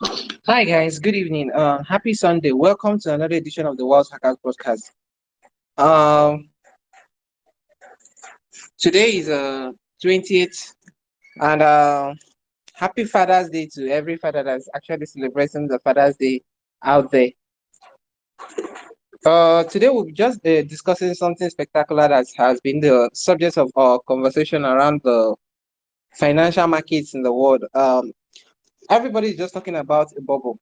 Hi guys, good evening. Uh, happy Sunday. Welcome to another edition of the Wealth Hackers Podcast. Um, today is uh 28th, and uh, happy Father's Day to every father that's actually celebrating the Father's Day out there. Uh, today we'll be just uh, discussing something spectacular that has been the subject of our conversation around the financial markets in the world. Um, everybody is just talking about a bubble.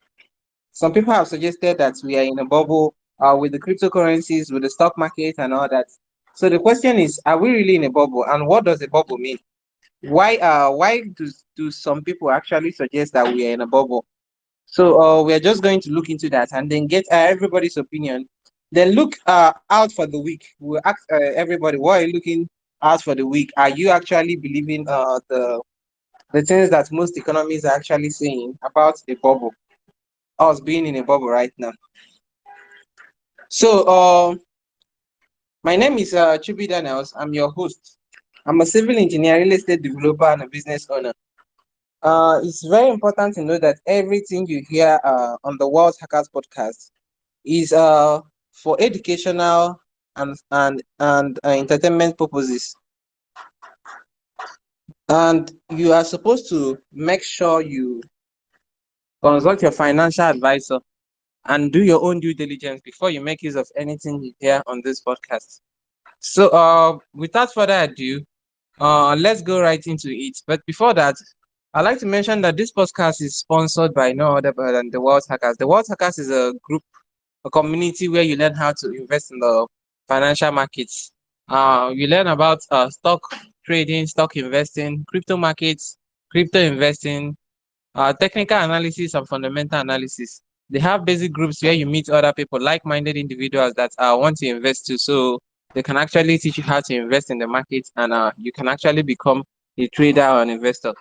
Some people have suggested that we are in a bubble uh, with the cryptocurrencies, with the stock market, and all that. So the question is, are we really in a bubble? And what does a bubble mean? Why uh why do do some people actually suggest that we are in a bubble? So uh, we are just going to look into that and then get uh, everybody's opinion. Then look uh, out for the week. We'll ask uh, everybody, what are you looking out for the week? Are you actually believing uh, the the things that most economies are actually saying about the bubble? Us being in a bubble right now. So uh, my name is uh, Chubi Daniels. I'm your host. I'm a civil engineer, real estate developer, and a business owner. Uh, it's very important to know that everything you hear uh, on the Wealth Hackers podcast is uh, for educational and and and uh, entertainment purposes. And you are supposed to make sure you consult your financial advisor and do your own due diligence before you make use of anything you hear on this podcast. So, uh, without further ado, uh, let's go right into it. But before that, I'd like to mention that this podcast is sponsored by no other than the Wealth Hackers. The Wealth Hackers is a group, a community where you learn how to invest in the financial markets. Uh, you learn about uh, stock trading, stock investing, crypto markets, crypto investing, uh, technical analysis, and fundamental analysis. They have basic groups where you meet other people, like-minded individuals that uh, want to invest too. So they can actually teach you how to invest in the market, and uh, you can actually become a trader or an investor.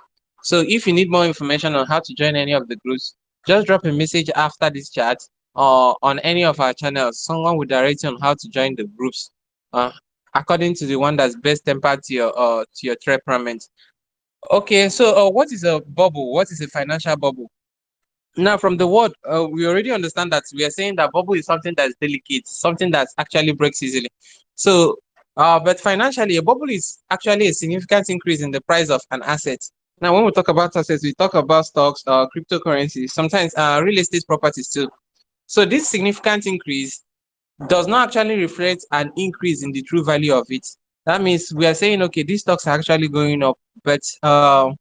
So if you need more information on how to join any of the groups, just drop a message after this chat or on any of our channels. Someone will direct you on how to join the groups uh, according to the one that's best tempered to your uh, to your temperament. Okay, so uh, what is a bubble? What is a financial bubble? Now, from the word, uh, we already understand that we are saying that bubble is something that's delicate, something that actually breaks easily. So, uh, but financially, a bubble is actually a significant increase in the price of an asset. Now, when we talk about assets, we talk about stocks, uh, cryptocurrencies, sometimes uh, real estate properties too. So, this significant increase does not actually reflect an increase in the true value of it. That means we are saying, okay, these stocks are actually going up, but uh,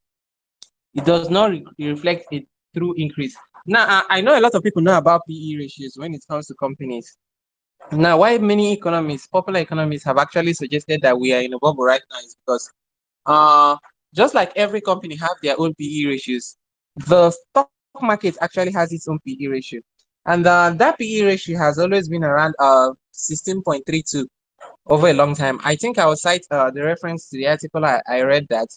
it does not re- reflect a true increase. Now, I, I know a lot of people know about PE ratios when it comes to companies. Now, why many economists, popular economists, have actually suggested that we are in a bubble right now is because, uh, just like every company have their own PE ratios, the stock market actually has its own PE ratio, and uh, that PE ratio has always been around uh 16.32 over a long time. I think I will cite uh, the reference to the article I, I read that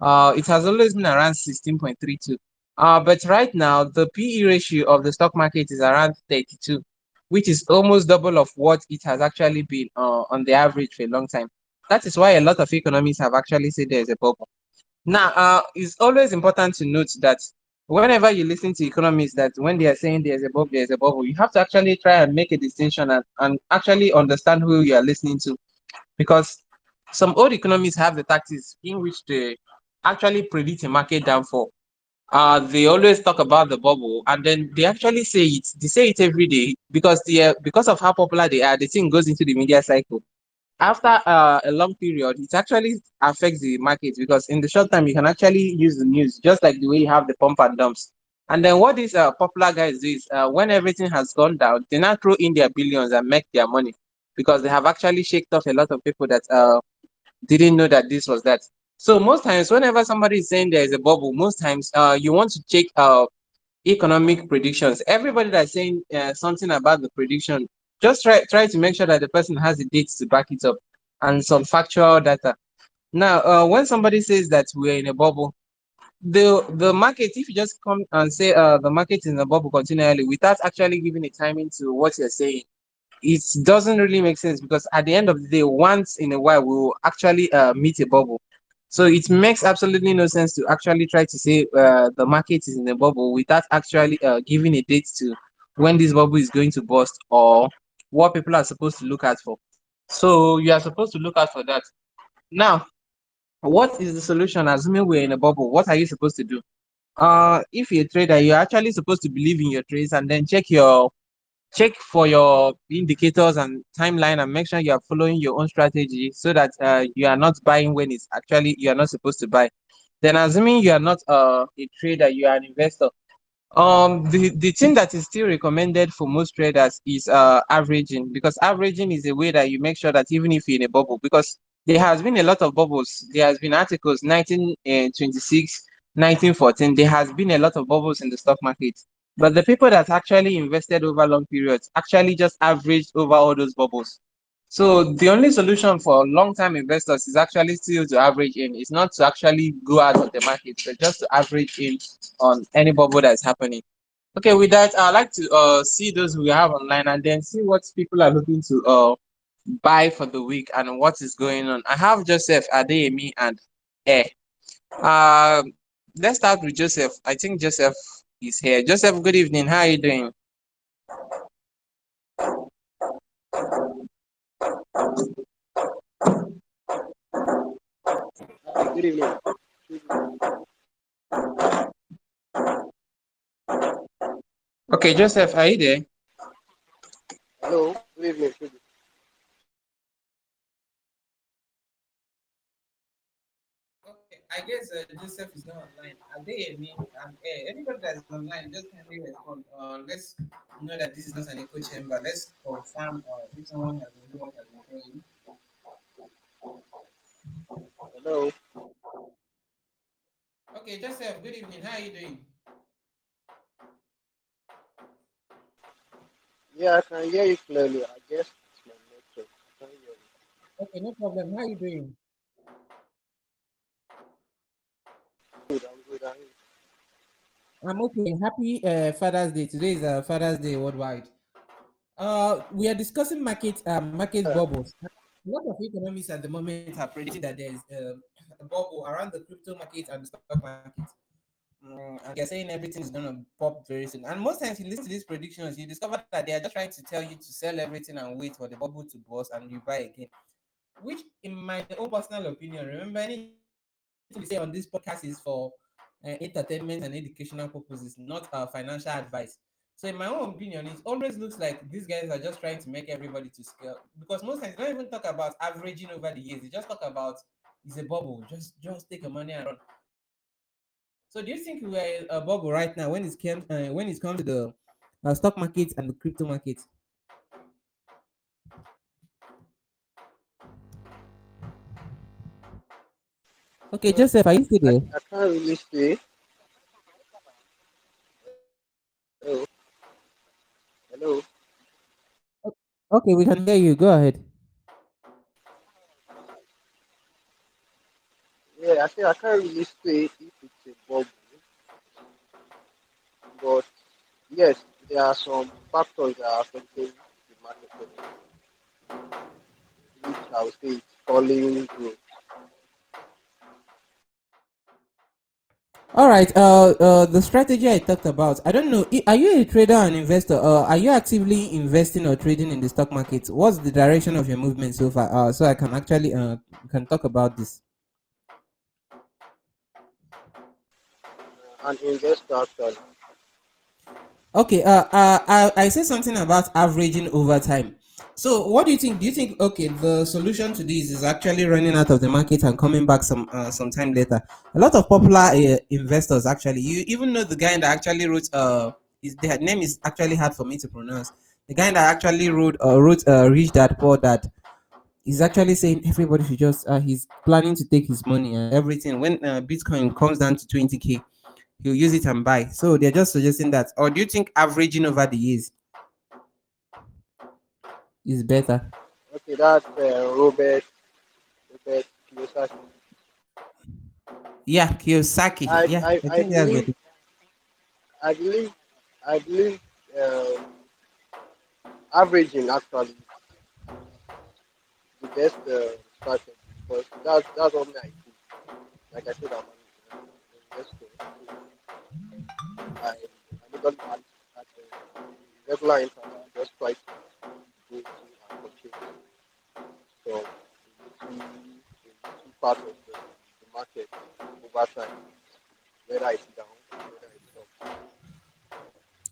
uh, it has always been around 16.32. Uh, but right now, the PE ratio of the stock market is around 32, which is almost double of what it has actually been uh, on the average for a long time. That is why a lot of economists have actually said there is a bubble. Now, uh, it's always important to note that whenever you listen to economists, that when they are saying there's a bubble, there's a bubble, you have to actually try and make a distinction and, and actually understand who you are listening to. Because some old economists have the tactics in which they actually predict a market downfall. Uh, they always talk about the bubble and then they actually say it. They say it every day because they uh, because of how popular they are, the thing goes into the media cycle after uh, a long period, it actually affects the market because in the short time you can actually use the news just like the way you have the pump and dumps. And then what these uh, popular guys do is uh, when everything has gone down, they now throw in their billions and make their money because they have actually shaked off a lot of people that uh, didn't know that this was that. So most times, whenever somebody is saying there is a bubble, most times uh, you want to check uh, economic predictions. Everybody that's saying uh, something about the prediction just try try to make sure that the person has the dates to back it up and some factual data. Now, uh, when somebody says that we're in a bubble, the the market, if you just come and say uh, the market is in a bubble continually without actually giving a timing to what you're saying, it doesn't really make sense because at the end of the day, once in a while, we will actually uh, meet a bubble. So it makes absolutely no sense to actually try to say uh, the market is in a bubble without actually uh, giving a date to when this bubble is going to burst or what people are supposed to look out for. So you are supposed to look out for that. Now, what is the solution? Assuming we're in a bubble, what are you supposed to do? Uh, if you're a trader, you're actually supposed to believe in your trades and then check your check for your indicators and timeline and make sure you are following your own strategy so that uh, you are not buying when it's actually you are not supposed to buy. Then assuming you are not uh, a trader, you are an investor. Um, the, the thing that is still recommended for most traders is uh averaging because averaging is a way that you make sure that even if you're in a bubble, because there has been a lot of bubbles. There has been articles 1926, 1914. There has been a lot of bubbles in the stock market. But the people that actually invested over long periods actually just averaged over all those bubbles. So the only solution for long-term investors is actually still to average in. It's not to actually go out of the market, but just to average in on any bubble that is happening. Okay, with that, I'd like to uh, see those we have online and then see what people are looking to uh, buy for the week and what is going on. I have Joseph, Adeyemi, and Air. Uh, let's start with Joseph. I think Joseph is here. Joseph, good evening. How are you doing? Good. Okay, Joseph, are you there? Hello. Good evening. I guess uh, Joseph is not online. Adeyemi and uh, anybody that is online? Just kindly respond. Uh, let's know that this is not an echo chamber. Let's confirm uh, if someone has been doing what has been. Hello. Okay, Joseph, good evening. How are you doing? Yeah, I can hear you clearly. I guess it's my network. I can hear you. Okay, no problem. How are you doing? Good. I'm good. I'm good. I'm okay. Happy uh, Father's Day. Today is uh, Father's Day worldwide. Uh, we are discussing market uh, market bubbles. A lot of economists at the moment are predicting that there is uh, a bubble around the crypto market and the stock market. Mm, and they're saying everything is going to pop very soon. And most times, you listen to these predictions, you discover that they are just trying to tell you to sell everything and wait for the bubble to burst and you buy again. Which, in my own personal opinion, remember anything we say on this podcast is for uh, entertainment and educational purposes, not uh, financial advice. So, in my own opinion, it always looks like these guys are just trying to make everybody to scale because most times they don't even talk about averaging over the years. They just talk about it's a bubble. Just just take your money and run. So, do you think we are a bubble right now when it came uh, when it comes to the uh, stock market and the crypto market? Okay, Joseph, are you still there? I can't really see. Hello. Hello. Okay, we can hear you. Go ahead. Yeah, I think I can't really say if it's a bubble, but yes, there are some factors that are affecting the market, which I would say it's falling growth. All right. Uh, uh, the strategy I talked about. I don't know. Are you a trader or an investor? Uh, are you actively investing or trading in the stock market? What's the direction of your movement so far? Uh, so I can actually uh can talk about this. An investor actually. Okay. Uh, uh, I, I said something about averaging over time. So, what do you think? Do you think okay, the solution to this is actually running out of the market and coming back some uh, some time later? A lot of popular uh, investors actually, you even know the guy that actually wrote uh, his their name is actually hard for me to pronounce. The guy that actually wrote uh, wrote uh, Rich Dad Poor Dad is actually saying everybody should just uh, he's planning to take his money and everything when uh, Bitcoin comes down to twenty k, he'll use it and buy. So they're just suggesting that. Or do you think averaging over the years is better? Okay, that's uh, Robert Robert Kiyosaki. Yeah, Kiyosaki. I, yeah, I, I think that's believe better. I believe I believe um, averaging actually the best uh, strategy because that's that's what I think. like I said, I'm an investor. I, I legally at, at the regular interval, I just try to little part of the, the market over time, whether it's down, whether it's up.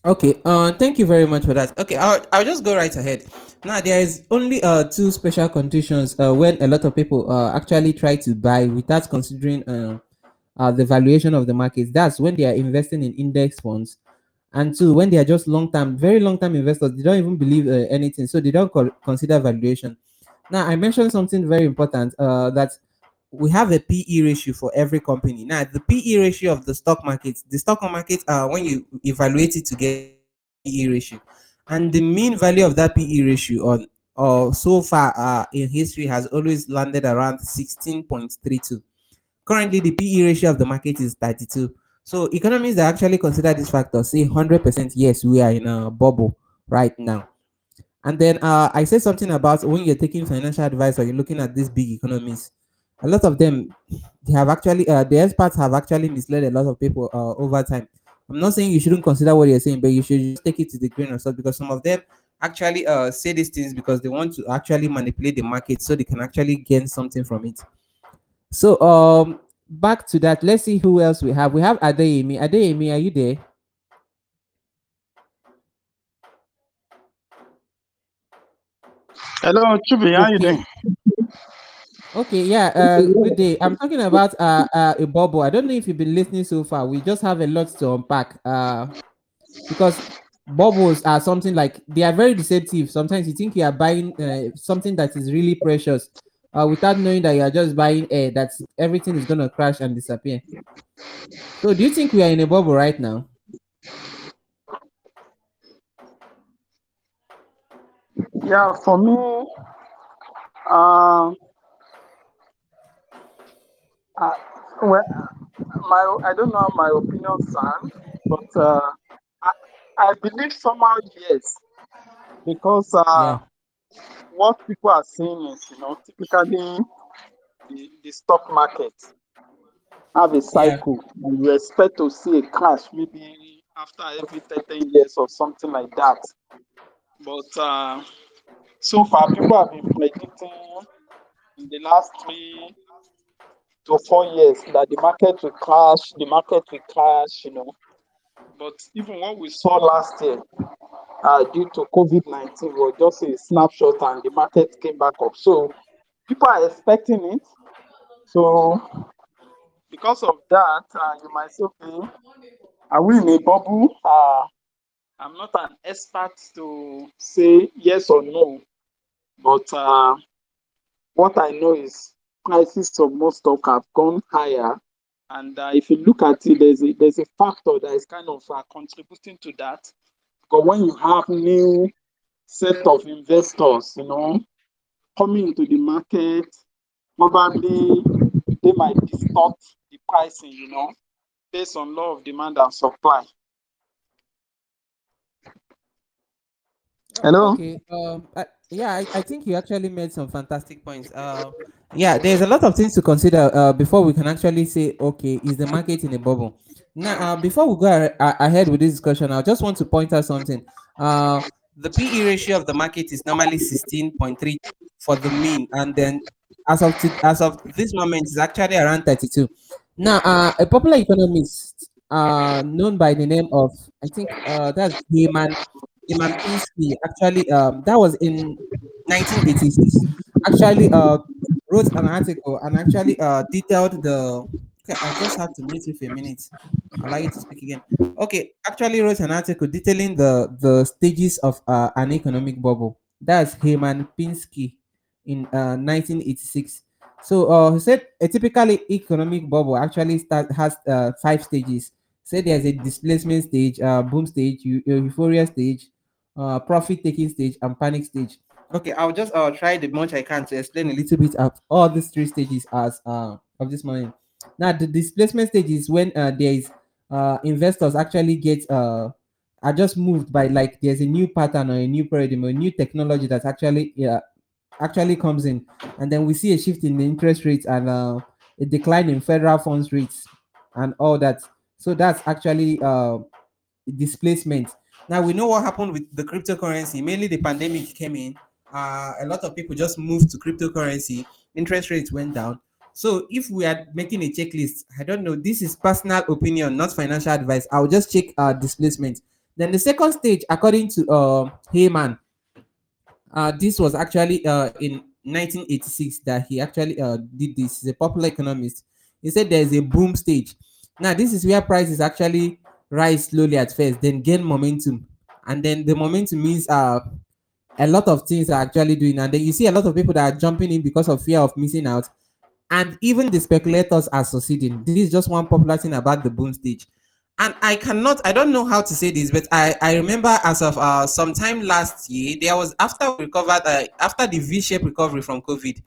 Okay, uh, thank you very much for that. Okay, I'll, I'll just go right ahead. Now, there is only uh, two special conditions uh, when a lot of people uh, actually try to buy without considering uh, uh, the valuation of the market. That's when they are investing in index funds, and two, when they are just long term, very long term investors, they don't even believe uh, anything, so they don't co- consider valuation. Now, I mentioned something very important uh, that we have a PE ratio for every company. Now, the PE ratio of the stock market, the stock market, uh, when you evaluate it to get PE ratio, and the mean value of that PE ratio on or so far uh, in history has always landed around 16.32. Currently, the PE ratio of the market is 32. So economists that actually consider this factor say 100% yes, we are in a bubble right now. And then uh, I said something about when you're taking financial advice or you're looking at these big economies, a lot of them they have actually uh, the experts have actually misled a lot of people uh, over time. I'm not saying you shouldn't consider what you're saying, but you should just take it to the grain of salt because some of them actually uh, say these things because they want to actually manipulate the market so they can actually gain something from it. So um back to that, let's see who else we have. We have Adeyemi. Adeyemi, are you there? Hello, Chubi. How you Okay. doing? Okay, yeah, uh, good day. I'm talking about uh, uh, a bubble. I don't know if you've been listening so far. We just have a lot to unpack. Uh, because bubbles are something like they are very deceptive. Sometimes you think you are buying uh, something that is really precious, uh, without knowing that you are just buying air. That everything is gonna crash and disappear. So, do you think we are in a bubble right now? Yeah, for me, um, uh, well, my I don't know my opinion sound, but uh, I, I believe somehow yes, because uh, Yeah, what people are saying is, you know, typically the, the stock market have a cycle, and you expect to see a crash maybe after every 13 years or something like that. But uh, so far, people have been predicting in the last three to four years that the market will crash, the market will crash, you know. But even what we saw last year, uh, due to COVID 19, was just a snapshot and the market came back up. So people are expecting it. So because of that, uh, you might say, okay, are we in a bubble? Uh, I'm not an expert to say yes or no, but uh, what I know is prices of most stock have gone higher. And uh, if you look at it, there's a, there's a factor that is kind of uh, contributing to that. Because when you have new set of investors, you know, coming into the market, probably they might distort the pricing, you know, based on law of demand and supply. Hello? Okay. Um. I, yeah, I, I think you actually made some fantastic points. Uh, yeah, there's a lot of things to consider uh, before we can actually say, okay, is the market in a bubble? Now, uh, before we go a- a- ahead with this discussion, I just want to point out something. Uh, the PE ratio of the market is normally 16.3 for the mean, and then as of to, as of this moment, it's actually around 32. Now, uh, a popular economist uh, known by the name of, I think uh, that's Hyman Imam Minsky actually um that was in 1986 actually wrote an article and actually uh detailed the okay I just have to mute you for a minute. Allow you to speak again. Okay actually wrote an article detailing the the stages of uh, an economic bubble. That's Herman Minsky in uh 1986 so uh he said a typical economic bubble actually start has uh five stages. Say there's a displacement stage uh boom stage eu- euphoria stage uh, profit taking stage and panic stage. Okay, I'll just uh, try the much I can to explain a little bit of all these three stages as uh, of this morning. Now, the displacement stage is when uh, there is uh, investors actually get uh, are just moved by like there's a new pattern or a new paradigm or a new technology that actually yeah, actually comes in, and then we see a shift in the interest rates and uh, a decline in federal funds rates and all that. So that's actually uh, displacement. Now we know what happened with the cryptocurrency. Mainly the pandemic came in. Uh, a lot of people just moved to cryptocurrency. Interest rates went down. So if we are making a checklist, I don't know. This is personal opinion, not financial advice. I'll just check uh, displacement. Then the second stage, according to uh, Hyman, uh, this was actually uh, in 1986 that he actually uh, did this. He's a popular economist. He said there's a boom stage. Now, this is where prices actually rise slowly at first, then gain momentum. And then the momentum means uh, a lot of things are actually doing. And then you see a lot of people that are jumping in because of fear of missing out. And even the speculators are succeeding. This is just one popular thing about the boom stage and I cannot, I don't know how to say this, but I, I remember as of uh, sometime last year, there was after we recovered, uh, after the V-shaped recovery from COVID,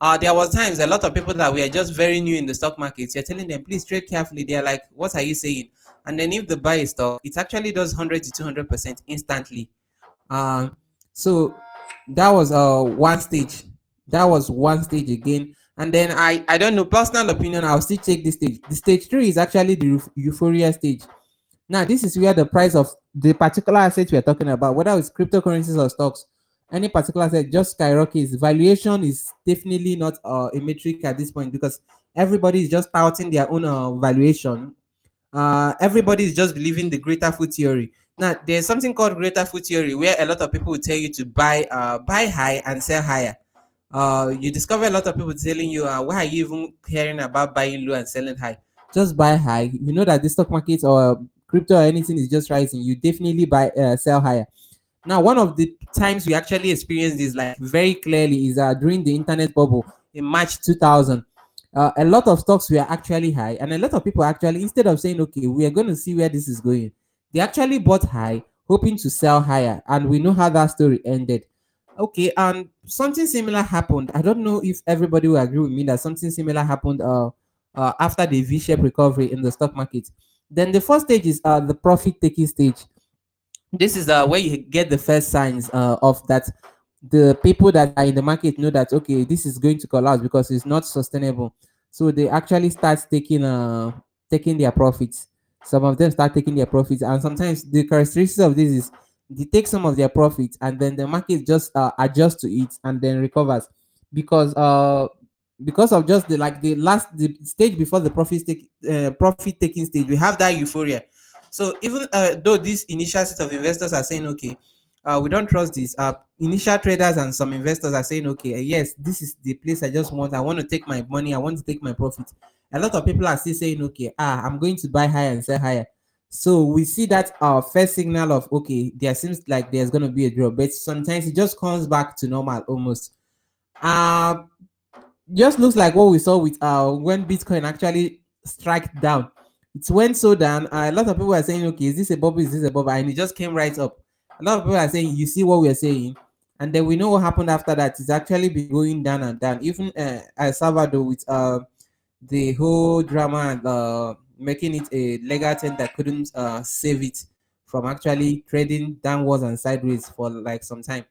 uh, there was times a lot of people that were just very new in the stock market. You're telling them, please trade carefully. They're like, what are you saying? And then if the buy is stock, it actually does 100 to 200 percent instantly. Uh, so that was uh one stage. That was one stage again. And then I, I don't know, personal opinion, I'll still take this stage. The stage three is actually the euphoria stage. Now, this is where the price of the particular asset we're talking about, whether it's cryptocurrencies or stocks, any particular asset just skyrockets. Valuation is definitely not uh, a metric at this point because everybody is just touting their own uh, valuation. Uh, everybody is just believing the greater fool theory. Now, there's something called greater fool theory where a lot of people will tell you to buy uh, buy high and sell higher uh, you discover a lot of people telling you, uh, why are you even caring about buying low and selling high? Just buy high. You know that the stock market or crypto or anything is just rising. You definitely buy, uh, sell higher. Now, one of the times we actually experienced this like very clearly is uh, during the internet bubble in March 2000. Uh, a lot of stocks were actually high, and a lot of people actually, instead of saying, okay, we are going to see where this is going, they actually bought high, hoping to sell higher. And we know how that story ended. Okay, and something similar happened. I don't know if everybody will agree with me that something similar happened uh, uh after the V-shaped recovery in the stock market. Then the first stage is uh the profit taking stage. This is uh where you get the first signs uh of that the people that are in the market know that okay this is going to collapse because it's not sustainable. So they actually start taking uh taking their profits. Some of them start taking their profits, and sometimes the characteristics of this is they take some of their profits and then the market just uh, adjusts to it and then recovers. Because uh because of just the like the last the stage before the profit take uh, profit taking stage we have that euphoria. So even uh, though this initial set of investors are saying okay uh, we don't trust this uh initial traders and some investors are saying okay yes this is the place i just want. I want to take my money. I want to take my profit a lot of people are still saying okay ah i'm going to buy higher and sell higher so we see that our first signal of okay, there seems like there's gonna be a drop, but sometimes it just comes back to normal almost. Uh just looks like what we saw with uh when Bitcoin actually struck down. It went so down. Uh, a lot of people are saying, okay, is this a bubble? Is this a bubble? And it just came right up. A lot of people are saying, you see what we're saying, and then we know what happened after that. It's actually been going down and down. Even uh, El Salvador with uh the whole drama and uh making it a legal thing that couldn't uh, save it from actually trading downwards and sideways for like some time.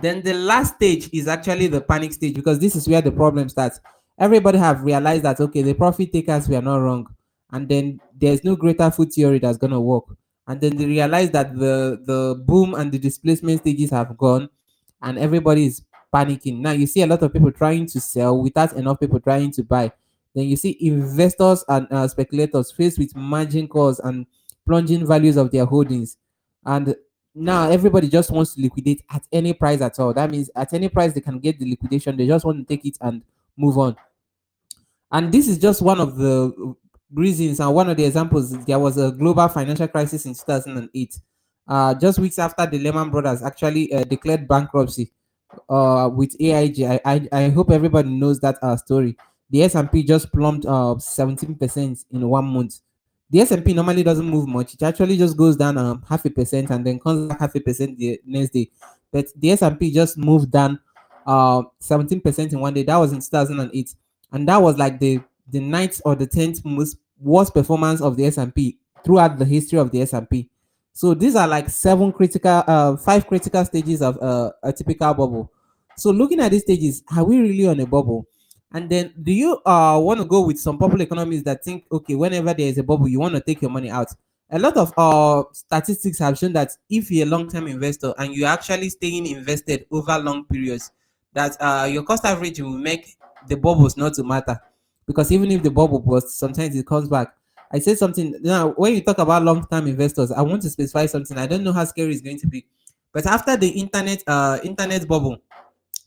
Then the last stage is actually the panic stage because this is where the problem starts. Everybody have realized that okay, the profit takers were not wrong, and then there's no greater fool theory that's gonna work. And then they realize that the the boom and the displacement stages have gone, and everybody is panicking. Now you see a lot of people trying to sell without enough people trying to buy. Then you see investors and uh, speculators faced with margin calls and plunging values of their holdings. And now everybody just wants to liquidate at any price at all. That means at any price they can get the liquidation, they just want to take it and move on. And this is just one of the reasons and one of the examples. There was a global financial crisis in 2008, uh, just weeks after the Lehman Brothers actually uh, declared bankruptcy uh, with AIG. I, I, I hope everybody knows that uh, story the S&P just plumped uh 17% in one month. The S&P normally doesn't move much. It actually just goes down um, half a percent and then comes back half a percent the next day. But the S&P just moved down uh 17% in one day. That was in 2008. And that was like the the ninth or the 10th most worst performance of the S&P throughout the history of the S&P. So these are like seven critical uh five critical stages of uh, a typical bubble. So looking at these stages, are we really on a bubble? And then, do you uh want to go with some popular economists that think, okay, whenever there is a bubble, you want to take your money out? A lot of uh statistics have shown that if you're a long-term investor and you're actually staying invested over long periods, that uh your cost average will make the bubbles not to matter because even if the bubble bursts, sometimes it comes back. I said something now when you talk about long-term investors, I want to specify something. I don't know how scary it's going to be, but after the internet uh internet bubble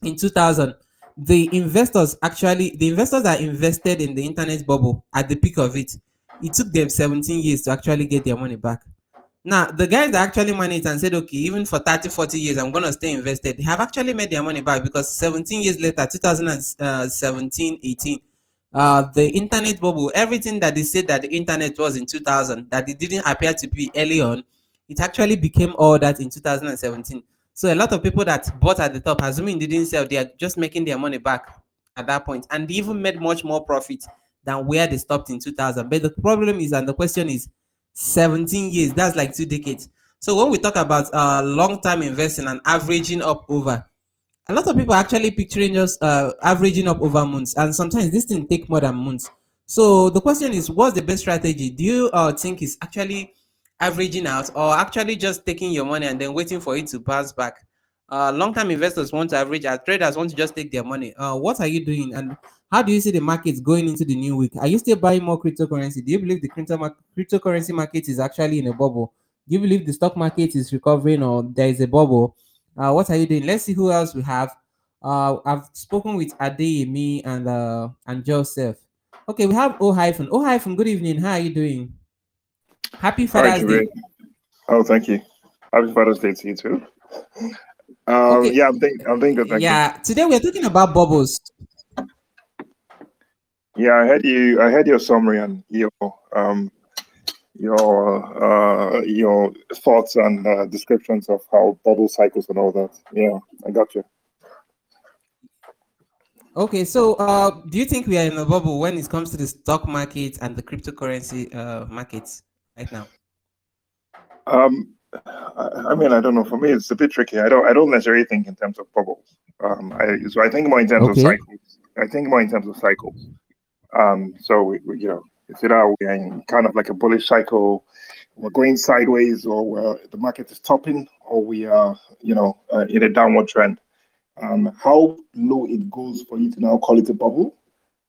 in 2000, the investors actually the investors that invested in the internet bubble at the peak of it, it took them 17 years to actually get their money back. Now, the guys that actually managed and said, okay, even for 30, 40 years, I'm going to stay invested, they have actually made their money back because 17 years later, 2017, 18, uh, the internet bubble, everything that they said that the internet was in 2000, that it didn't appear to be early on, it actually became all that in 2017. So a lot of people that bought at the top, assuming they didn't sell, they are just making their money back at that point, and they even made much more profit than where they stopped in 2000. But the problem is, and the question is, 17 years, that's like two decades. So when we talk about uh, long-term investing and averaging up over, a lot of people are actually picturing just uh, averaging up over months, and sometimes this thing take more than months. So the question is, what's the best strategy? Do you uh, think is actually averaging out, or actually just taking your money and then waiting for it to bounce back? Uh, long-term investors want to average out, traders want to just take their money. Uh, what are you doing, and how do you see the markets going into the new week? Are you still buying more cryptocurrency? Do you believe the crypto mar- cryptocurrency market is actually in a bubble? Do you believe the stock market is recovering, or there is a bubble? Uh, what are you doing? Let's see who else we have. Uh, I've spoken with Adeyemi and uh, and Joseph. Okay, we have O hyphen. O hyphen. Good evening. How are you doing? Happy Father's Day. Oh, thank you. Happy Father's Day to you too. Um, Okay. yeah, I'm doing, I'm good. Thank Yeah, today we're talking about bubbles. Yeah, I heard you. I heard your summary and your um your uh your thoughts and uh, descriptions of how bubble cycles and all that. Yeah, I got you. Okay, so uh, do you think we are in a bubble when it comes to the stock market and the cryptocurrency uh, markets right now? Um, I, I mean, I don't know. For me, it's a bit tricky. I don't. I don't necessarily think in terms of bubbles. Um, I so I think more in terms Okay. of cycles. I think more in terms of cycles. Um, so we, we, you know, it's either we're in kind of like a bullish cycle, we're going sideways, or we're, the market is topping, or we are, you know, uh, in a downward trend. Um, how low it goes for you to now call it a bubble?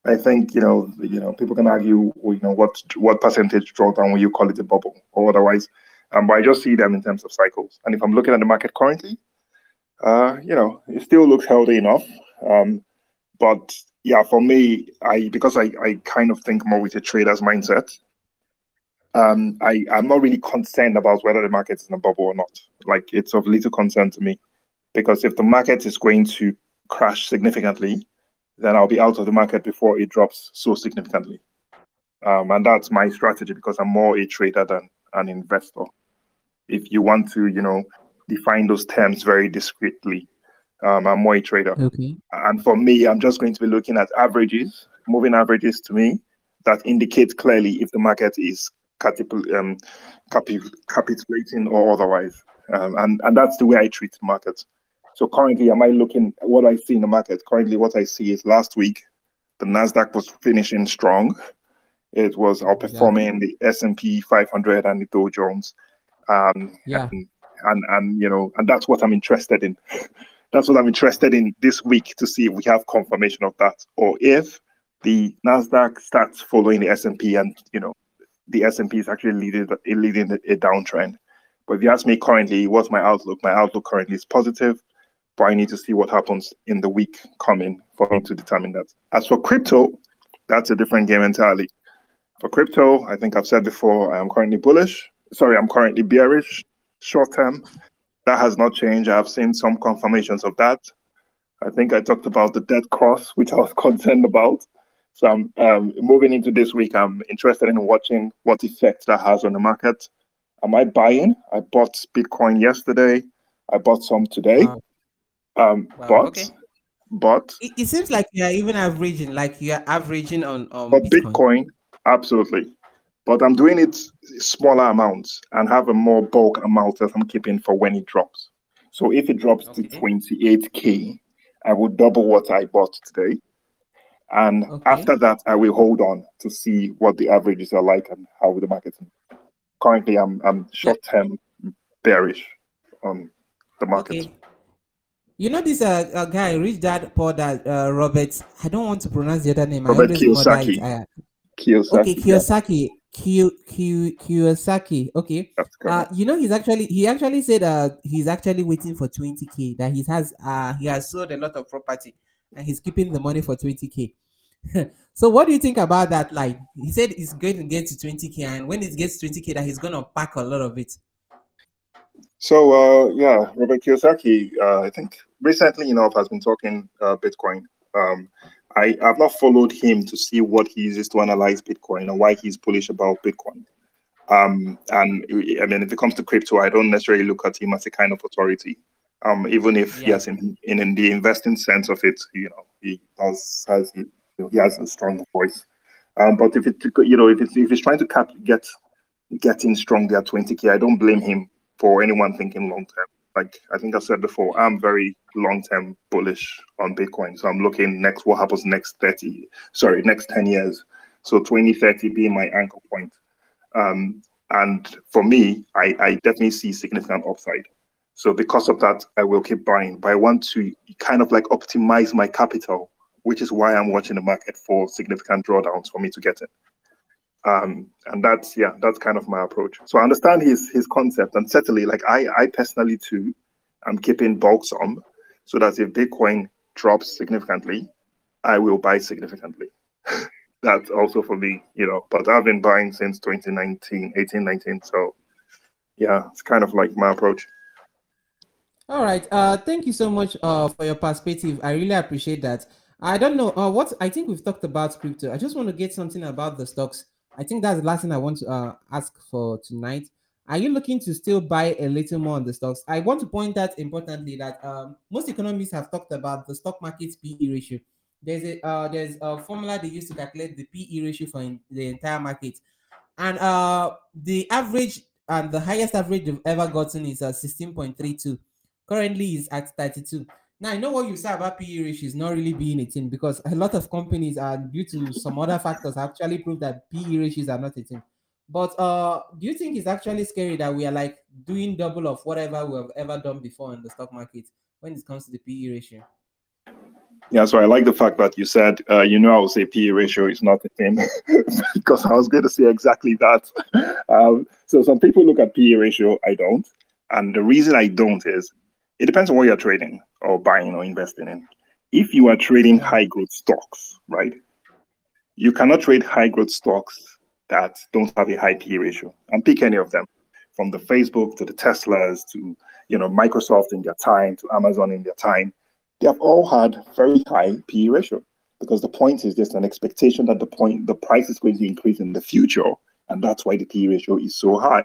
I think you know, you know, people can argue, you know, what what percentage drawdown will you call it a bubble, or otherwise. Um, but I just see them in terms of cycles. And if I'm looking at the market currently, uh, you know, it still looks healthy enough. Um, but yeah, for me, I because I, I kind of think more with a trader's mindset. Um, I I'm not really concerned about whether the market's in a bubble or not. Like it's of little concern to me, because if the market is going to crash significantly, then I'll be out of the market before it drops so significantly. Um, and that's my strategy because I'm more a trader than an investor. If you want to, you know, define those terms very discreetly, um, I'm more a trader. Okay. And for me, I'm just going to be looking at averages, moving averages to me that indicate clearly if the market is catapul- um, capi- capitulating or otherwise. Um, and, and that's the way I treat the market. So currently, am I looking what I see in the market? Currently, what I see is last week, the Nasdaq was finishing strong. It was outperforming the S&P 500 and the Dow Jones. Um, Yeah. and, and and you know, and that's what I'm interested in. That's what I'm interested in this week to see if we have confirmation of that, or if the Nasdaq starts following the S&P, and you know, the S&P is actually leading leading a downtrend. But if you ask me currently, what's my outlook? My outlook currently is positive, but I need to see what happens in the week coming for to determine that. As for crypto, that's a different game entirely. For crypto, I think I've said before, I am currently bullish. Sorry, I'm currently bearish short term. That has not changed. I've seen some confirmations of that. I think I talked about the dead cross, which I was concerned about. So I'm um, moving into this week. I'm interested in watching what effect that has on the market. Am I buying? I bought Bitcoin yesterday. I bought some today. Wow. Um, Wow, but okay. but It, it seems like you are even averaging, like you are averaging on on for Bitcoin. Bitcoin, absolutely. But I'm doing it smaller amounts and have a more bulk amount that I'm keeping for when it drops. So if it drops Okay. to 28k, I will double what I bought today. And Okay. after that, I will hold on to see what the averages are like and how the market. Currently, I'm I'm short term bearish on the market. Okay. You know this uh, uh guy, rich dad, poor dad, uh, Robert. I don't want to pronounce the other name. I Robert Kiyosaki. it. I- Kiyosaki. okay, yeah, Kiyosaki. Kiyo, Kiyo, Kiyosaki. Okay. Uh, you know, he's actually he actually said uh he's actually waiting for 20k that he has uh he has sold a lot of property and he's keeping the money for 20k. so what do you think about that? Like he said he's going to get to 20k and when it gets 20k that he's gonna pack a lot of it. So uh, yeah, Robert Kiyosaki, uh, I think recently enough has been talking uh, Bitcoin. Um, I have not followed him to see what he uses to analyze Bitcoin and why he's bullish about Bitcoin. Um, and I mean, if it comes to crypto, I don't necessarily look at him as a kind of authority. Um, even if Yeah. yes, in, in in the investing sense of it, you know, he does has you know, he has a strong voice. Um, but if it you know if it's if he's trying to cap, get getting strong there 20k, I don't blame him for anyone thinking long term. Like I think I said before, I'm very long term bullish on Bitcoin. So I'm looking next what happens next 30, sorry, next 10 years. So 2030 being my anchor point. Um, and for me, I, I definitely see significant upside. So because of that, I will keep buying. But I want to kind of like optimize my capital, which is why I'm watching the market for significant drawdowns for me to get it. Um, and that's yeah, that's kind of my approach. So I understand his his concept, and certainly, like I I personally too, I'm keeping bulk sum, so that if Bitcoin drops significantly, I will buy significantly. that's also for me, you know. But I've been buying since 2019, 18, 19. So yeah, it's kind of like my approach. All right. Uh, thank you so much uh, for your perspective. I really appreciate that. I don't know uh, what I think we've talked about crypto. I just want to get something about the stocks. I think that's the last thing I want to uh, ask for tonight. Are you looking to still buy a little more on the stocks? I want to point out importantly that um, most economists have talked about the stock market's PE ratio. There's a uh, there's a formula they use to calculate the PE ratio for in, the entire market, and uh, the average and the highest average they've ever gotten is uh, 16.32 currently is at 32. Now, I know what you say about PE ratio is not really being a thing because a lot of companies are due to some other factors actually prove that PE ratios are not a thing. But uh, do you think it's actually scary that we are like doing double of whatever we have ever done before in the stock market when it comes to the PE ratio? Yeah, so I like the fact that you said, uh, you know, I would say PE ratio is not a thing because I was going to say exactly that. Um, so some people look at PE ratio, I don't. And the reason I don't is it depends on what you're trading or buying or investing in. If you are trading high growth stocks, right, you cannot trade high growth stocks that don't have a high PE ratio and pick any of them from the Facebook to the Teslas to, you know, Microsoft in their time to Amazon in their time they have all had very high PE ratio because the point is there's an expectation that the point the price is going to increase in the future, and that's why the PE ratio is so high.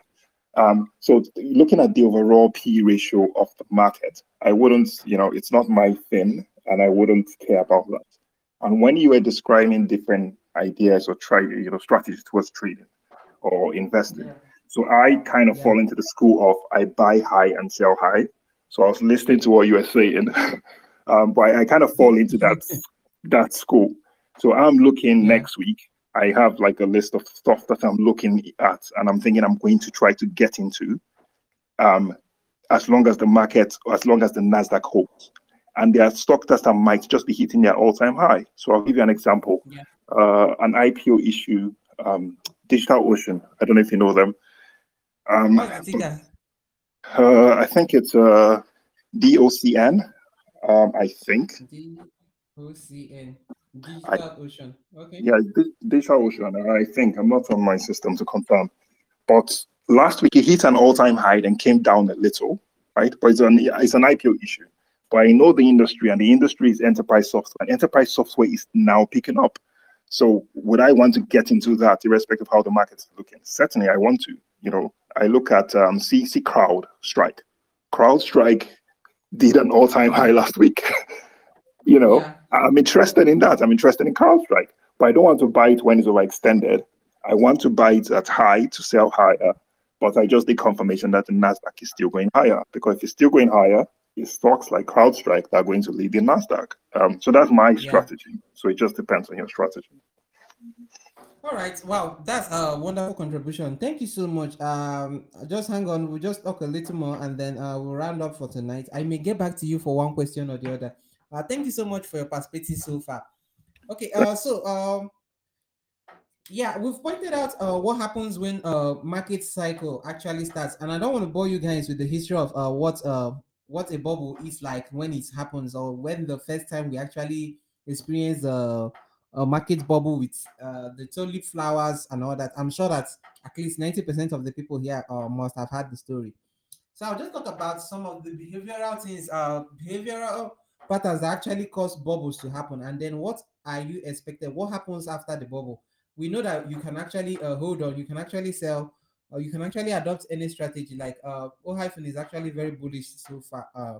Um, so looking at the overall PE ratio of the market, I wouldn't, you know, it's not my thing, and I wouldn't care about that. And when you were describing different ideas or try, you know, strategies towards trading or investing, so I kind of Yeah. fall into the school of I buy high and sell high. So I was listening to what you were saying, um, but I, I kind of fall into that that school. So I'm looking Yeah. next week. I have like a list of stuff that I'm looking at, and I'm thinking I'm going to try to get into, um, as long as the market, as long as the Nasdaq holds. And there are stocks that might just be hitting their all-time high. So I'll give you an example. Yeah. Uh, an IPO issue, um, Digital Ocean. I don't know if you know them. Um, the ticker? uh, I think it's uh, DOCN. Um, I think. D-O-C-N. Digital Ocean. Okay. Yeah, Digital Ocean. I think I'm not on my system to confirm, but last week it hit an all-time high and came down a little, right? But it's an it's an IPO issue. But I know the industry, and the industry is enterprise software. And enterprise software is now picking up. So would I want to get into that, irrespective of how the market is looking? Certainly, I want to. You know, I look at um, CC Crowd Strike. CrowdStrike did an all-time high last week. you know, Yeah. I'm interested in that. I'm interested in CrowdStrike, but I don't want to buy it when it's overextended. I want to buy it at high to sell higher, but I just need confirmation that the Nasdaq is still going higher. Because if it's still going higher, it's stocks like CrowdStrike that are going to lead the Nasdaq. Um, so that's my Yeah. strategy. So it just depends on your strategy. All right. Wow, that's a wonderful contribution. Thank you so much. Um, just hang on. We'll just talk a little more, and then uh, we'll round up for tonight. I may get back to you for one question or the other. Uh, thank you so much for your perspective so far. Okay. Uh, so um, yeah, we've pointed out uh what happens when uh market cycle actually starts, and I don't want to bore you guys with the history of uh what uh what a bubble is like when it happens, or when the first time we actually experience uh a market bubble with uh, the tulip flowers and all that. I'm sure that at least 90% of the people here uh, must have had the story. So I'll just talk about some of the behavioral things, uh, behavioral patterns that actually cause bubbles to happen. And then what are you expected? What happens after the bubble? We know that you can actually uh, hold on, you can actually sell, or you can actually adopt any strategy. Like uh, O hyphen is actually very bullish so far. Uh,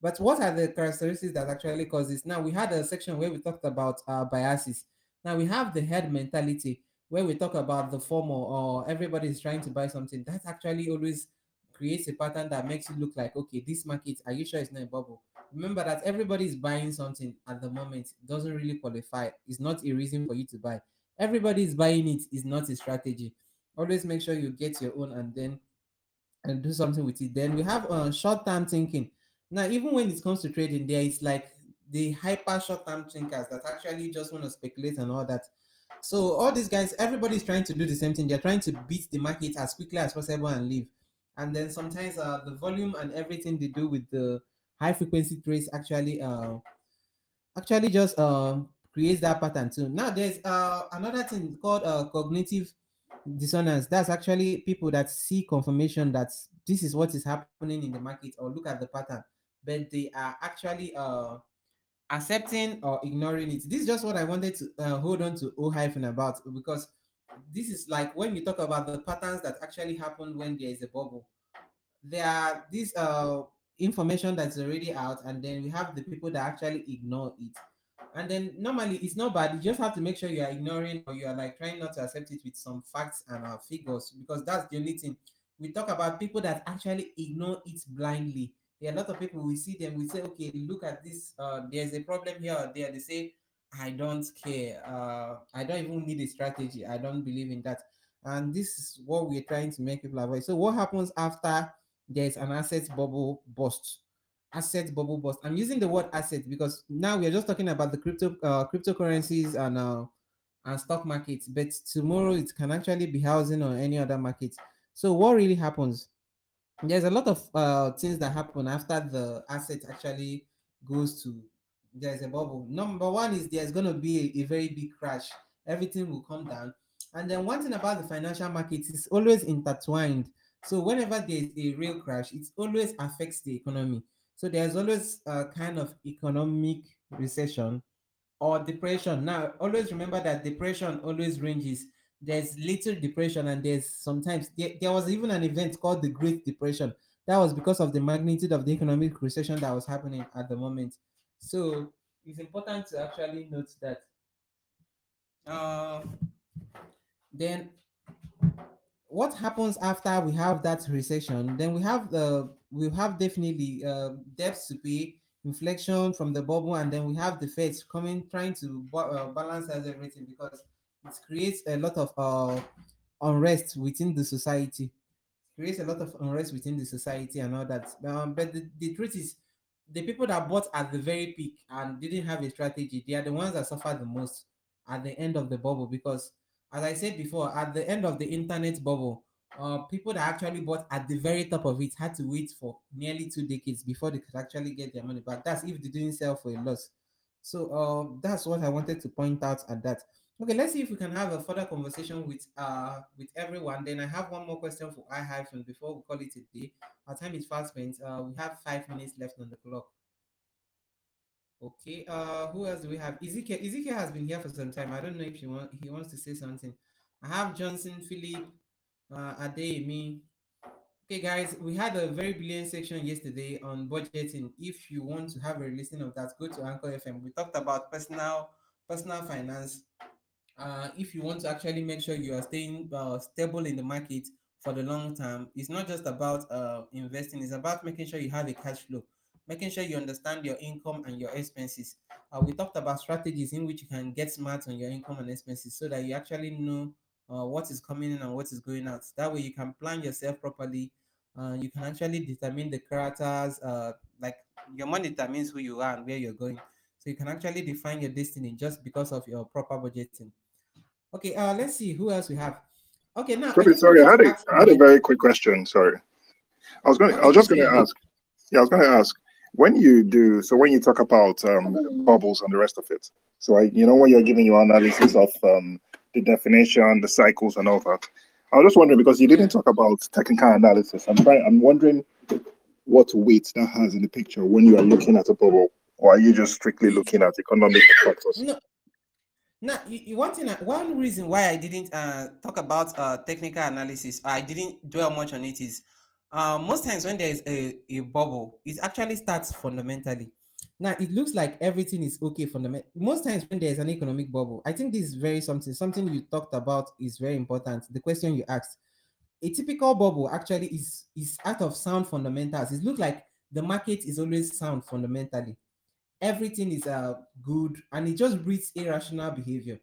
but what are the characteristics that actually cause this? Now we had a section where we talked about uh, biases. Now we have the herd mentality where we talk about the FOMO or everybody is trying to buy something. That actually always creates a pattern that makes it look like okay, this market. Are you sure it's not a bubble? Remember that everybody is buying something at the moment. Doesn't really qualify. It's not a reason for you to buy. Everybody is buying it. Is not a strategy. Always make sure you get your own and then and do something with it. Then we have uh, short-term thinking. Now, even when it comes to trading, there is like the hyper short-term thinkers that actually just want to speculate and all that. So all these guys, everybody's trying to do the same thing. They're trying to beat the market as quickly as possible and leave. And then sometimes uh, the volume and everything they do with the high frequency trades actually uh actually just uh creates that pattern too. Now there's uh another thing called uh cognitive dissonance. That's actually people that see confirmation that this is what is happening in the market or look at the pattern, but they are actually uh accepting or ignoring it. This is just what I wanted to uh, hold on to O hyphen about because this is like when we talk about the patterns that actually happen when there is a bubble. There are these uh information that's already out, and then we have the people that actually ignore it. And then normally it's not bad. You just have to make sure you are ignoring or you are like trying not to accept it with some facts and uh, figures because that's the only thing. We talk about people that actually ignore it blindly. There are a lot of people we see them, we say, okay, look at this. Uh, there's a problem here or there. They say, I don't care. Uh, I don't even need a strategy. I don't believe in that. And this is what we're trying to make people avoid. So, what happens after there's an asset bubble bust? asset bubble bust. I'm using the word asset because now we are just talking about the crypto uh, cryptocurrencies and uh, and stock markets, but tomorrow it can actually be housing or any other market. So what really happens? There's a lot of uh, things that happen after the asset actually goes to there's a bubble. Number one is there's gonna be a, a very big crash. Everything will come down. And then one thing about the financial markets is always intertwined. So whenever there's a real crash, it always affects the economy. So there's always a kind of economic recession or depression. Now, always remember that depression always ranges. There's little depression, and there's sometimes there, there was even an event called the Great Depression. That was because of the magnitude of the economic recession that was happening at the moment. So it's important to actually note that. Uh, then what happens after we have that recession? Then we have the we have definitely uh, debts to pay, inflation from the bubble, and then we have the Fed coming trying to uh, balance everything because it creates a lot of uh, unrest within the society. Creates a lot of unrest within the society and all that. Um, but the, the truth is, the people that bought at the very peak and didn't have a strategy, they are the ones that suffer the most at the end of the bubble because as I said before, at the end of the internet bubble, uh, people that actually bought at the very top of it had to wait for nearly two decades before they could actually get their money back. That's if they didn't sell for a loss. So uh, that's what I wanted to point out at that. Okay, let's see if we can have a further conversation with uh with everyone. Then I have one more question for I hyphen before we call it a day. Our time is fast spent. Uh, we have five minutes left on the clock. Okay. Uh, who else do we have? Ezekiel. Ezekiel has been here for some time. I don't know if he want he wants to say something. I have Johnson, Philip, uh, Adeyemi. Okay, guys, we had a very brilliant section yesterday on budgeting. If you want to have a listening of that, go to Anchor FM. We talked about personal personal finance. Uh, if you want to actually make sure you are staying uh, stable in the market for the long term, it's not just about uh, investing. It's about making sure you have a cash flow making sure you understand your income and your expenses. Uh, we talked about strategies in which you can get smart on your income and expenses so that you actually know uh, what is coming in and what is going out. That way, you can plan yourself properly. Uh, you can actually determine the characters, uh, like your money determines who you are and where you're going. So you can actually define your destiny just because of your proper budgeting. Okay, uh, let's see who else we have. Okay, now Sorry, just sorry, I had a, had a very quick question. Sorry, I was going, to I was just going to ask. Yeah, I was going to ask when you do. So when you talk about um, bubbles and the rest of it. So I, you know, when you're giving your analysis of um, the definition, the cycles, and all that. I was just wondering because you didn't talk about technical analysis. I'm trying. I'm wondering what weight that has in the picture when you are looking at a bubble, or are you just strictly looking at economic factors? No, Now, you, one I- one reason why I didn't uh, talk about uh, technical analysis, I didn't dwell much on it is uh, most times when there is a, a bubble, it actually starts fundamentally. Now, it looks like everything is okay fundament. Most times when there is an economic bubble, I think this is very something, something you talked about is very important. The question you asked, a typical bubble actually is is out of sound fundamentals. It looks like the market is always sound fundamentally everything is uh good and it just breeds irrational behavior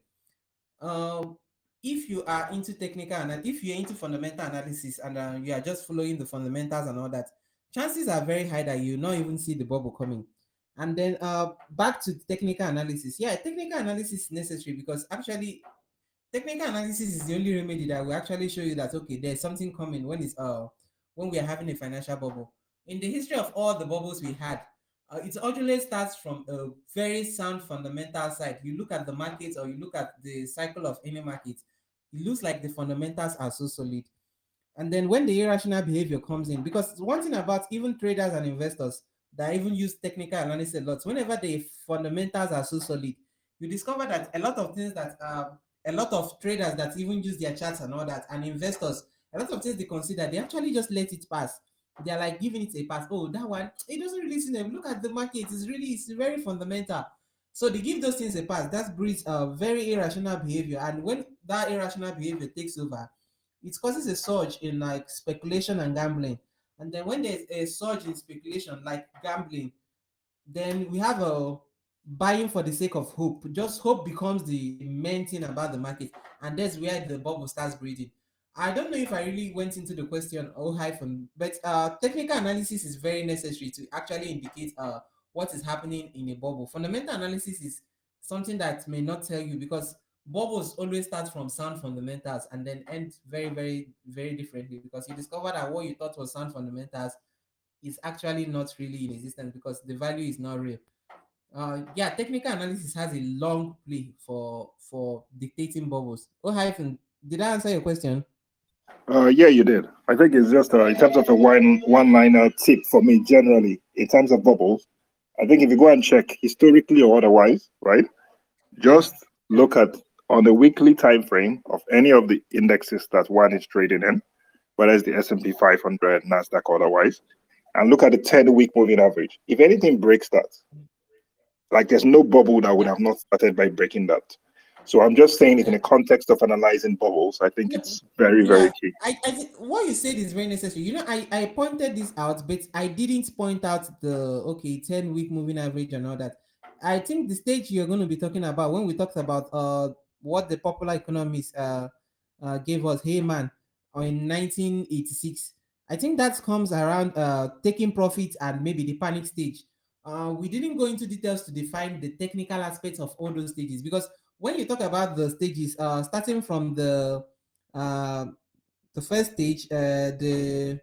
um if you are into technical and if you're into fundamental analysis and uh, you are just following the fundamentals and all that chances are very high that you not even see the bubble coming. And then uh back to technical analysis. Yeah technical analysis is necessary because actually technical analysis is the only remedy that will actually show you that okay there's something coming when it's uh when we are having a financial bubble. In the history of all the bubbles we had uh, it always starts from a very sound fundamental side. You look at the market or you look at the cycle of any market it looks like the fundamentals are so solid and then when the irrational behavior comes in because one thing about even traders and investors that even use technical analysis a lot whenever the fundamentals are so solid you discover that a lot of things that uh, a lot of traders that even use their charts and all that, and investors, a lot of things they consider, they actually just let it pass. They're like giving it a pass. Oh, that one, it doesn't really seem them. Look at the market, it's really, it's very fundamental. So they give those things a pass. That breeds a very irrational behavior. And when that irrational behavior takes over, it causes a surge in like speculation and gambling. And then when there's a surge in speculation, like gambling, then we have a buying for the sake of hope. Just hope becomes the main thing about the market, and that's where the bubble starts breeding. I don't know if I really went into the question or hyphen, but uh, technical analysis is very necessary to actually indicate uh, what is happening in a bubble. Fundamental analysis is something that may not tell you because bubbles always start from sound fundamentals and then end very, very, very differently because you discover that what you thought was sound fundamentals is actually not really in existence because the value is not real. Uh, yeah, technical analysis has a long play for for dictating bubbles. Oh, hyphen, did I answer your question? Uh, yeah, you did. I think it's just uh, in terms of a one one liner tip for me generally in terms of bubbles. I think if you go and check historically or otherwise, right? Just look at on the weekly time frame of any of the indexes that one is trading in, whether it's the S and P 500, Nasdaq, or otherwise, and look at the 10 week moving average. If anything breaks that, like there's no bubble that would have not started by breaking that. So I'm just saying it in the context of analyzing bubbles. I think it's very, very Yeah. key. I, I think what you said is very necessary. You know, I, I pointed this out, but I didn't point out the okay 10 week moving average and all that. I think the stage you're going to be talking about when we talked about uh what the popular economists uh, uh gave us, Hyman, in 1986. I think that comes around uh taking profit and maybe the panic stage. Uh, we didn't go into details to define the technical aspects of all those stages because when you talk about the stages, uh, starting from the uh, the first stage, uh, the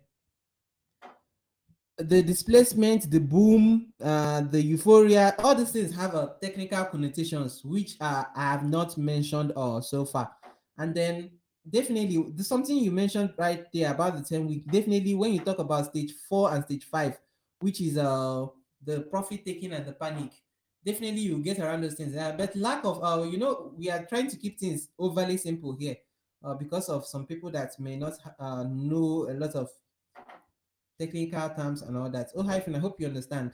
the displacement, the boom, uh, the euphoria, all these things have a technical connotations which uh, I have not mentioned uh, so far. And then definitely there's something you mentioned right there about the 10 week. Definitely when you talk about stage four and stage five, which is uh the profit taking and the panic, definitely you get around those things. Uh, but lack of uh, you know, we are trying to keep things overly simple here. Uh, because of some people that may not uh, know a lot of technical terms and all that. Oh, hyphen, I hope you understand.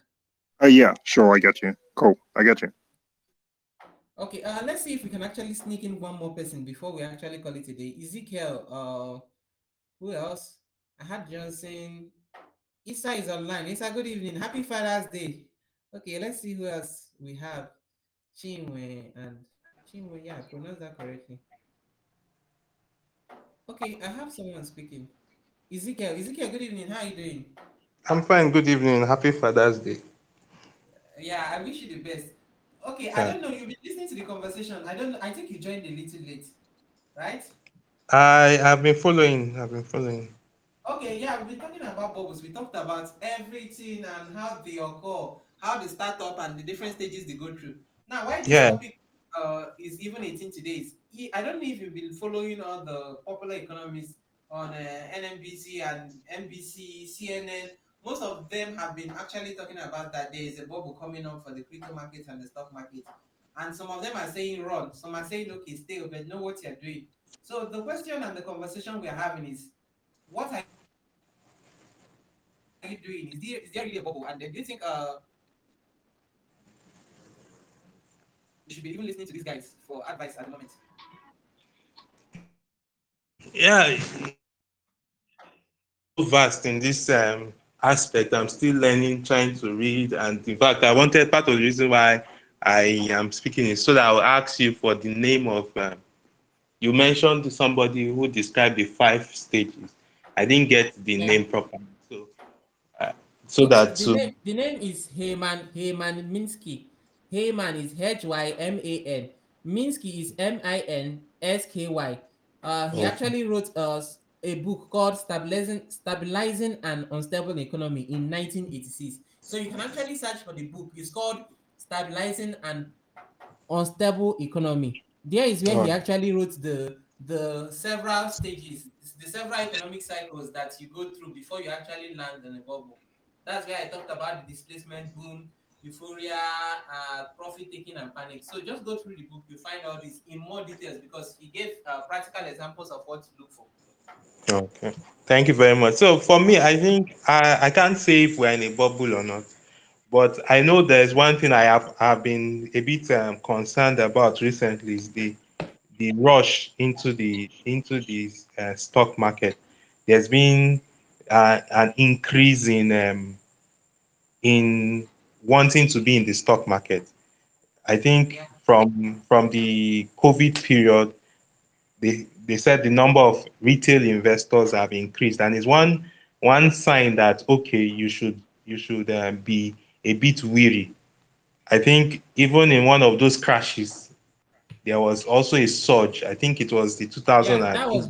Uh, yeah, sure, I get you. Cool, I get you. Okay, uh, let's see if we can actually sneak in one more person before we actually call it a day. Ezekiel, uh, who else? I had Johnson, Isa is online. Isa, good evening. Happy Father's Day. Okay, let's see who else we have. Chinwe and Chinwe, yeah, I pronounced that correctly. Okay, I have someone speaking. Ezekiel, Ezekiel, good evening. How are you doing? I'm fine. Good evening. Happy Father's Day. Yeah, I wish you the best. Okay, I don't know. You've been listening to the conversation. I don't. I think you joined a little late, right? I have been following. I've been following. Okay, yeah, we've been talking about bubbles. We talked about everything and how they occur, how they start up, and the different stages they go through. Now, why this Yeah. topic uh, is even 18 today is I don't know if you've been following all the popular economists on uh, NMBC and NBC, CNN. Most of them have been actually talking about that there is a bubble coming up for the crypto market and the stock market. And some of them are saying run, some are saying okay, stay, but know what you're doing. So the question and the conversation we're having is what are are you doing? Is there, is there really a bubble? And do you think uh you should be even listening to these guys for advice at the moment? Yeah. Vast in this um, aspect. I'm still learning, trying to read, and in fact, I wanted part of the reason why I am speaking is so that I'll ask you for the name of. Um, you mentioned somebody who described the five stages. I didn't get the Yeah. name properly, so uh, so that the, so name, the name is Hyman Hyman Minsky. Hyman is H Y M A N. Minsky is M I N S K Y. Uh, he Okay. actually wrote us a book called Stabilizing Stabilizing an Unstable Economy in 1986. So you can actually search for the book. It's called Stabilizing an Unstable Economy. There is where he Oh. actually wrote the the several stages, the several economic cycles that you go through before you actually land in a bubble. That's where I talked about the displacement boom, euphoria, uh, profit taking, and panic. So just go through the book, you find all this in more details because he gave uh, practical examples of what to look for. Okay. Thank you very much. So for me, I think I, I can't say if we're in a bubble or not, but I know there's one thing I have have been a bit um, concerned about recently is the the rush into the into the uh, stock market. There's been uh, an increase in um, in wanting to be in the stock market. I think from from the COVID period, they they said the number of retail investors have increased, and it's one one sign that okay, you should you should um, be a bit weary. I think even in one of those crashes, there was also a surge. I think it was the 2000 Yeah, that was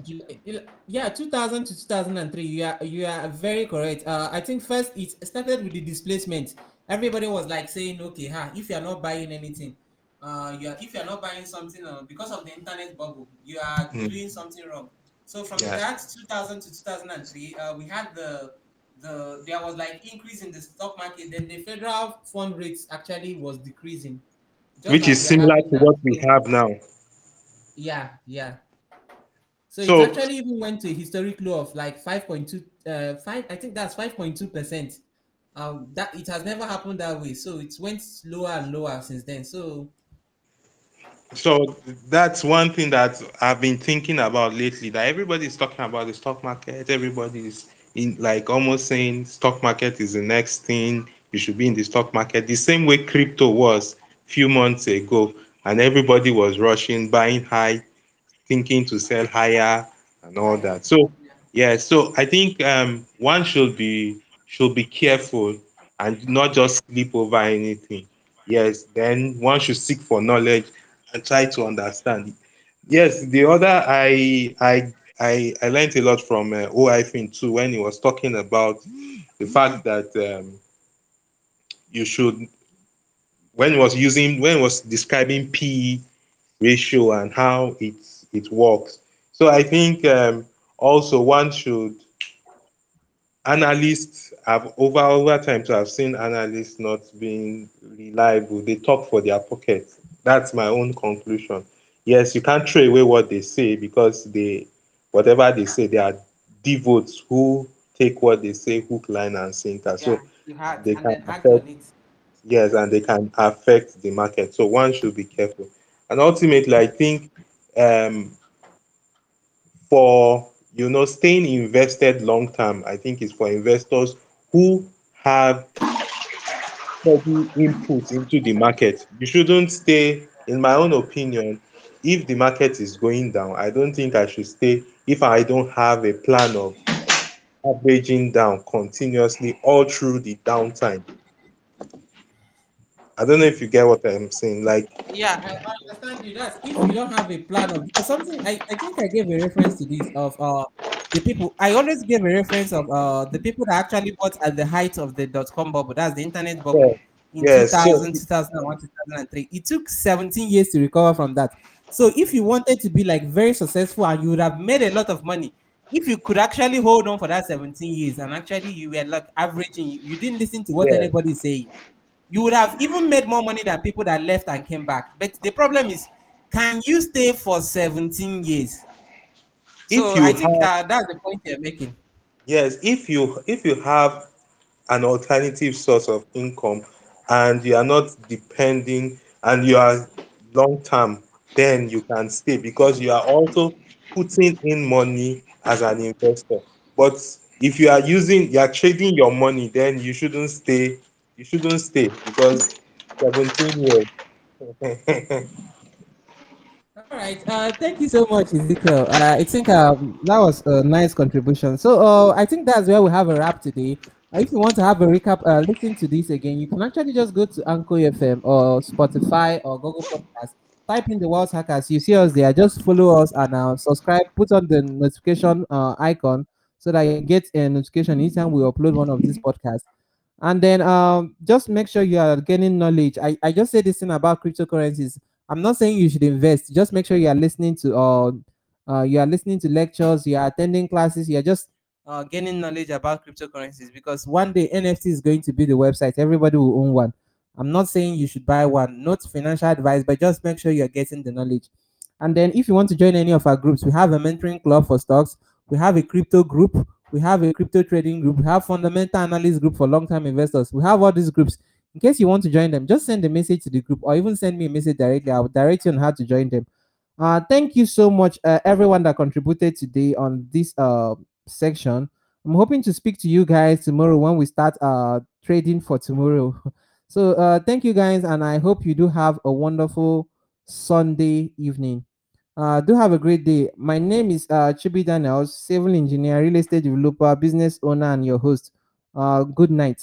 yeah, 2000 to 2003. You are you are very correct. Uh, I think first it started with the displacement. Everybody was like saying, okay, huh, if you are not buying anything, uh, you are if you are not buying something uh, because of the internet bubble, you are Hmm. doing something wrong. So from Yeah. that 2000 to 2003, uh, we had the the there was like increase in the stock market. Then the federal fund rates actually was decreasing, just which is similar to what we have now. Yeah, yeah. So, So- it actually even went to a historic low of like 5.2 uh 5 I think that's 5.2%. Um that it has never happened that way. So it went lower and lower since then. So So that's one thing that I've been thinking about lately. That everybody is talking about the stock market. Everybody is in like almost saying stock market is the next thing. You should be in the stock market. The same way crypto was a few months ago, and everybody was rushing, buying high, thinking to sell higher, and all that. So yeah, so I think um, one should be should be careful and not just sleep over anything. Yes, then one should seek for knowledge and try to understand. Yes, the other I I I I learned a lot from uh, OIFIN too when he was talking about the fact that um, you should when he was using when he was describing P ratio and how it it works. So I think um, also one should analysts have over over time to have seen analysts not being reliable. They talk for their pocket. That's my own conclusion. Yes, you can't throw away what they say because they whatever they say, they are devotes who take what they say hook, line, and sinker. So yeah, had they can affect yes, and they can affect the market. So one should be careful. And ultimately, I think um, for you know staying invested long term, I think is for investors who have steady input into the market. You shouldn't stay, in my own opinion, if the market is going down, I don't think I should stay if I don't have a plan of averaging down continuously all through the downtime. I don't know if you get what I'm saying. Like, Yeah, I, I understand you. That's if you don't have a plan of something. I, I think I gave a reference to this of uh the people. I always give a reference of uh the people that actually bought at the height of the dot com bubble. That's the internet bubble in Yes, so- 2000, 2001, 2003. It took 17 years to recover from that. So if you wanted to be like very successful and you would have made a lot of money, if you could actually hold on for that 17 years and actually you were like averaging, you, didn't listen to what Yeah. anybody saying, you would have even made more money than people that left and came back. But the problem is, can you stay for 17 years? If so you I think have- that, that's the point you're making. yes, if you if you have an alternative source of income and you are not depending and you are long term, then you can stay because you are also putting in money as an investor. But if you are using you are trading your money, then you shouldn't stay. You shouldn't stay because 17 years. All right. Uh, thank you so much, Ezekiel. Uh, I think um, that was a nice contribution. So uh, I think that's where we have a wrap today. Uh, if you want to have a recap, uh, listen to this again, you can actually just go to Anchor FM or Spotify or Google Podcast. Type in the Wealth Hackers. You see us there. Just follow us and uh, subscribe. Put on the notification icon so that you get a notification anytime we upload one of these podcasts. And then um, just make sure you are gaining knowledge. I, I just said this thing about cryptocurrencies. I'm not saying you should invest. Just make sure you are listening to uh, uh you are listening to lectures, you are attending classes, you are just uh, gaining knowledge about cryptocurrencies because one day NFT is going to be the website. Everybody will own one. I'm not saying you should buy one, not financial advice, but just make sure you're getting the knowledge. And then if you want to join any of our groups, we have a mentoring club for stocks, we have a crypto group, we have a crypto trading group, we have fundamental analysis group for long-term investors. We have all these groups. In case you want to join them, just send a message to the group or even send me a message directly. I'll direct you on how to join them. Uh, thank you so much, uh, everyone that contributed today on this uh section. I'm hoping to speak to you guys tomorrow when we start uh trading for tomorrow. So uh thank you guys, and I hope you do have a wonderful Sunday evening. Uh, do have a great day. My name is uh Chubby Daniels, civil engineer, real estate developer, business owner, and your host. Uh, good night.